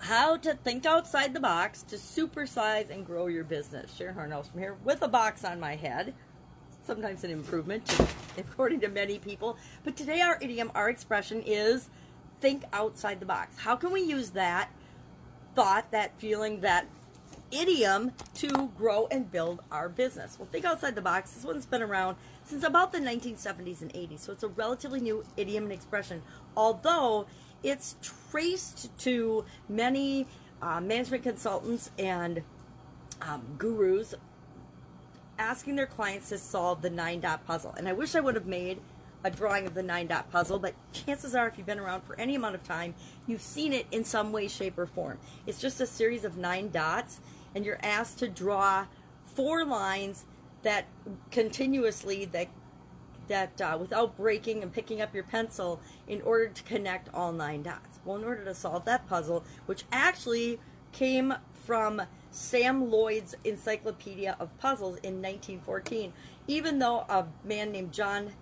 how to think outside the box to supersize and grow your business. Sharon Hornhouse from here with a box on my head. Sometimes an improvement, according to many people. But today, our idiom, our expression is think outside the box. How can we use that thought, that feeling, that idiom to grow and build our business? Well, think outside the box. This one's been around since about the 1970s and 80s, so it's a relatively new idiom and expression, although it's traced to many uh, management consultants and um, gurus asking their clients to solve the nine dot puzzle. And I wish I would have made a drawing of the nine dot puzzle, but chances are, if you've been around for any amount of time, you've seen it in some way, shape, or form. It's just a series of nine dots, and you're asked to draw four lines that continuously that that uh, without breaking and picking up your pencil in order to connect all nine dots. Well, in order to solve that puzzle, which actually came from Sam Loyd's Encyclopedia of Puzzles in 1914, even though a man named John,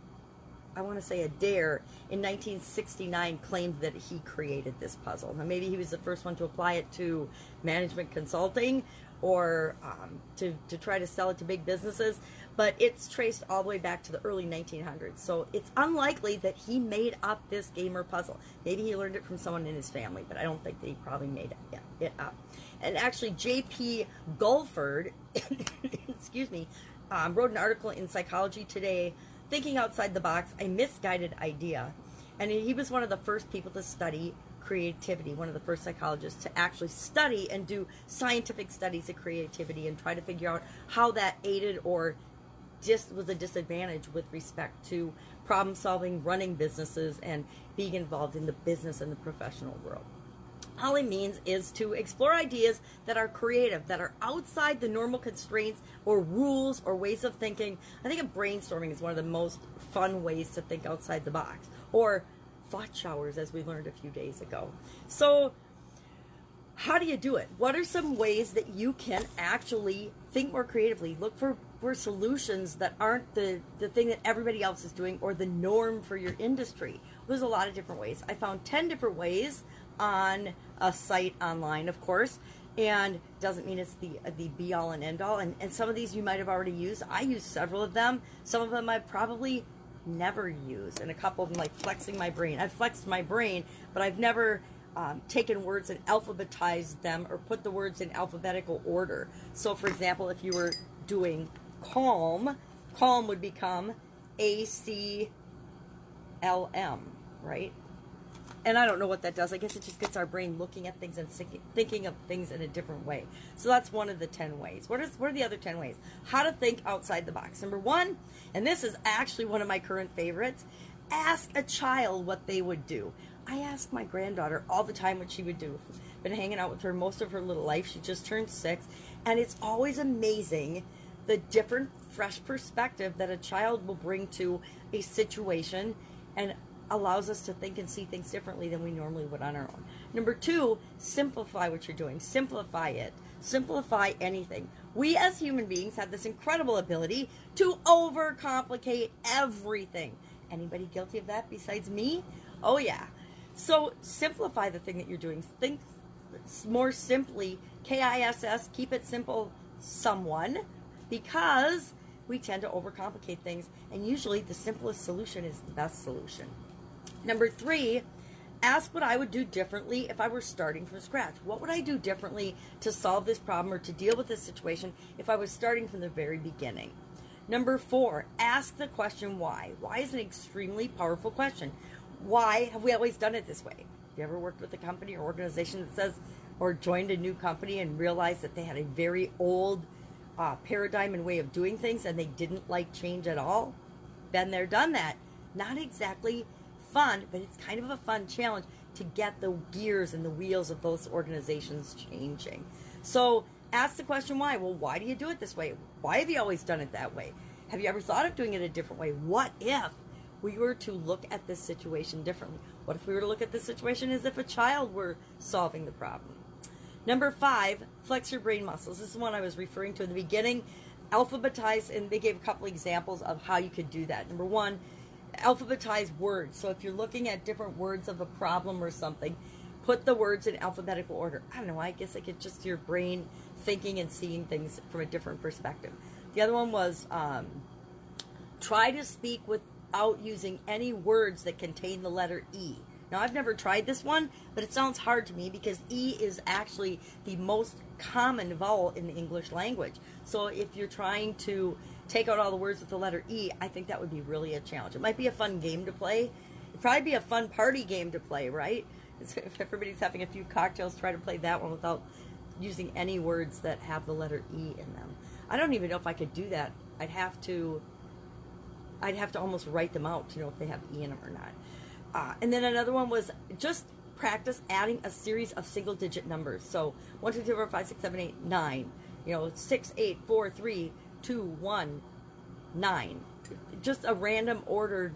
I want to say Adair, in 1969 claimed that he created this puzzle. Now, maybe he was the first one to apply it to management consulting or um, to, to try to sell it to big businesses, but it's traced all the way back to the early 1900s. So it's unlikely that he made up this gamer puzzle. Maybe he learned it from someone in his family, but I don't think that he probably made it up. And actually, J.P. Guilford, excuse me, um, wrote an article in Psychology Today, Thinking Outside the Box, a misguided idea. And he was one of the first people to study creativity, one of the first psychologists to actually study and do scientific studies of creativity and try to figure out how that aided or just was a disadvantage with respect to problem solving, running businesses, and being involved in the business and the professional world. All it means is to explore ideas that are creative, that are outside the normal constraints or rules or ways of thinking. I think of brainstorming is one of the most fun ways to think outside the box. Or thought showers, as we learned a few days ago. So, how do you do it? What are some ways that you can actually think more creatively? Look for, for solutions that aren't the, the thing that everybody else is doing or the norm for your industry. There's a lot of different ways. I found 10 different ways on a site online, of course, and doesn't mean it's the the be all and end all. And, and some of these you might have already used. I used several of them. Some of them I probably never use, and a couple of them like flexing my brain. I've flexed my brain, but I've never um, taken words and alphabetized them or put the words in alphabetical order. So, for example, if you were doing calm, calm would become A C L M, right? and I don't know what that does. I guess it just gets our brain looking at things and thinking of things in a different way. So that's one of the 10 ways. What, is, what are the other 10 ways? How to think outside the box. Number one, and this is actually one of my current favorites, ask a child what they would do. I ask my granddaughter all the time what she would do. Been hanging out with her most of her little life. She just turned six, and it's always amazing the different, fresh perspective that a child will bring to a situation and allows us to think and see things differently than we normally would on our own. Number two, simplify what you're doing. Simplify it. Simplify anything. We as human beings have this incredible ability to overcomplicate everything. Anybody guilty of that besides me? Oh, yeah. So simplify the thing that you're doing. Think more simply. K I S S, keep it simple, someone, because we tend to overcomplicate things, and usually the simplest solution is the best solution. Number three, ask what I would do differently if I were starting from scratch. What would I do differently to solve this problem or to deal with this situation if I was starting from the very beginning? Number four, ask the question why. Why is an extremely powerful question. Why have we always done it this way? Have you ever worked with a company or organization that says, or joined a new company and realized that they had a very old uh, paradigm and way of doing things and they didn't like change at all? Been there, done that. Not exactly fun, but it's kind of a fun challenge to get the gears and the wheels of those organizations changing. So ask the question why. Well, why do you do it this way? Why have you always done it that way? Have you ever thought of doing it a different way? What if we were to look at this situation differently? What if we were to look at this situation as if a child were solving the problem? Number five, flex your brain muscles. This is one I was referring to in the beginning. Alphabetize, and they gave a couple examples of how you could do that. Number one, alphabetize words. So if you're looking at different words of a problem or something, put the words in alphabetical order. I don't know. I guess like it's just your brain thinking and seeing things from a different perspective. The other one was um, try to speak without using any words that contain the letter E. Now, I've never tried this one, but it sounds hard to me because E is actually the most common vowel in the English language. So if you're trying to take out all the words with the letter E, I think that would be really a challenge. It might be a fun game to play. It'd probably be a fun party game to play, right? If everybody's having a few cocktails, try to play that one without using any words that have the letter E in them. I don't even know if I could do that. I'd have to I'd have to almost write them out to know if they have E in them or not. Uh, and then another one was just practice adding a series of single digit numbers. So 1, 2, 3, 4, 5, 6, 7, 8, 9. You know, 6, 8, 4, 3, 2, 1, 9. Just a random order,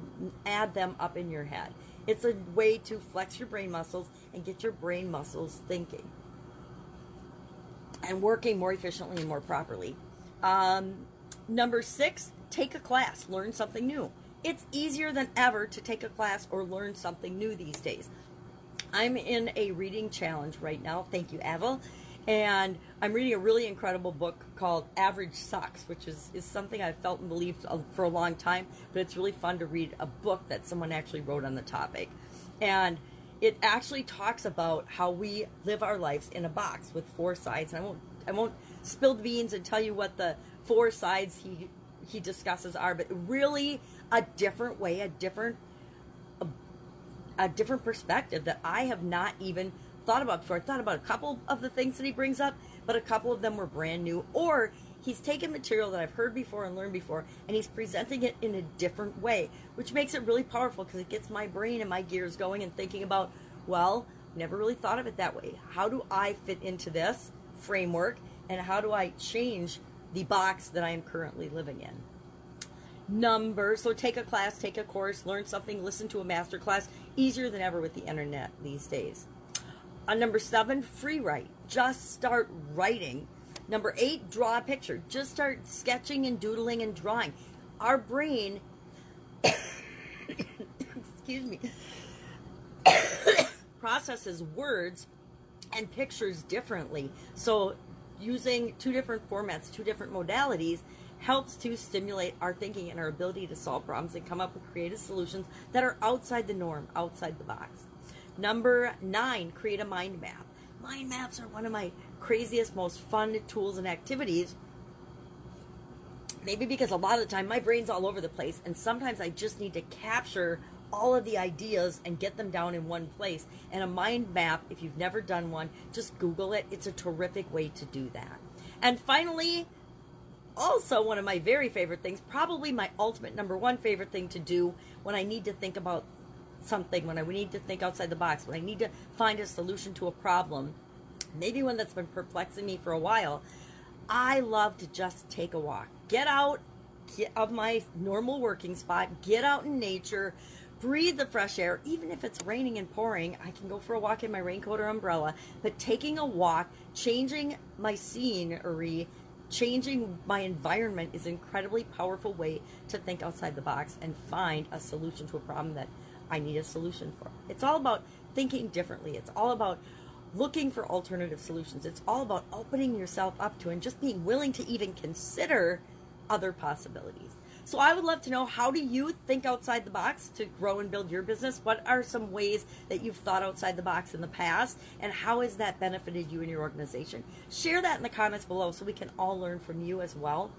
add them up in your head. It's a way to flex your brain muscles and get your brain muscles thinking and working more efficiently and more properly. Um, number six, take a class, learn something new. It's easier than ever to take a class or learn something new these days. I'm in a reading challenge right now. Thank you, Avel. And I'm reading a really incredible book called Average Sucks, which is, is something I've felt and believed uh, for a long time, but it's really fun to read a book that someone actually wrote on the topic. And it actually talks about how we live our lives in a box with four sides. And I won't I won't spill the beans and tell you what the four sides he he discusses are, but really a different way, a different a, a different perspective that I have not even thought about before. I thought about a couple of the things that he brings up, but a couple of them were brand new. Or he's taken material that I've heard before and learned before, and he's presenting it in a different way, which makes it really powerful because it gets my brain and my gears going and thinking about, well, never really thought of it that way. How do I fit into this framework, and how do I change the box that I am currently living in? Number, so take a class, take a course, learn something, listen to a master class, easier than ever with the internet these days. On number seven, free write. Just start writing. Number eight, draw a picture. Just start sketching and doodling and drawing. Our brain, excuse me, processes words and pictures differently. So using two different formats, two different modalities helps to stimulate our thinking and our ability to solve problems and come up with creative solutions that are outside the norm, outside the box. Number nine, create a mind map. Mind maps are one of my craziest, most fun tools and activities. Maybe because a lot of the time my brain's all over the place, and sometimes I just need to capture all of the ideas and get them down in one place. And a mind map, if you've never done one, just Google it. It's a terrific way to do that. And finally, also one of my very favorite things, probably my ultimate number one favorite thing to do when I need to think about something, when I need to think outside the box, when I need to find a solution to a problem, maybe one that's been perplexing me for a while, I love to just take a walk. Get out get of my normal working spot, get out in nature, breathe the fresh air. Even if it's raining and pouring, I can go for a walk in my raincoat or umbrella. But taking a walk, changing my scenery, changing my environment is an incredibly powerful way to think outside the box and find a solution to a problem that I need a solution for. It's all about thinking differently. It's all about looking for alternative solutions. It's all about opening yourself up to and just being willing to even consider other possibilities. So I would love to know how do you think outside the box to grow and build your business? What are some ways that you've thought outside the box in the past and how has that benefited you and your organization? Share that in the comments below so we can all learn from you as well.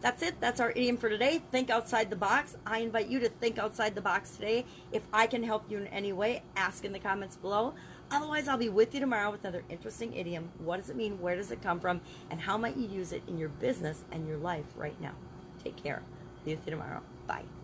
That's it. That's our idiom for today. Think outside the box. I invite you to think outside the box today. If I can help you in any way, ask in the comments below. Otherwise, I'll be with you tomorrow with another interesting idiom. What does it mean? Where does it come from? And how might you use it in your business and your life right now? Take care. See you tomorrow. Bye.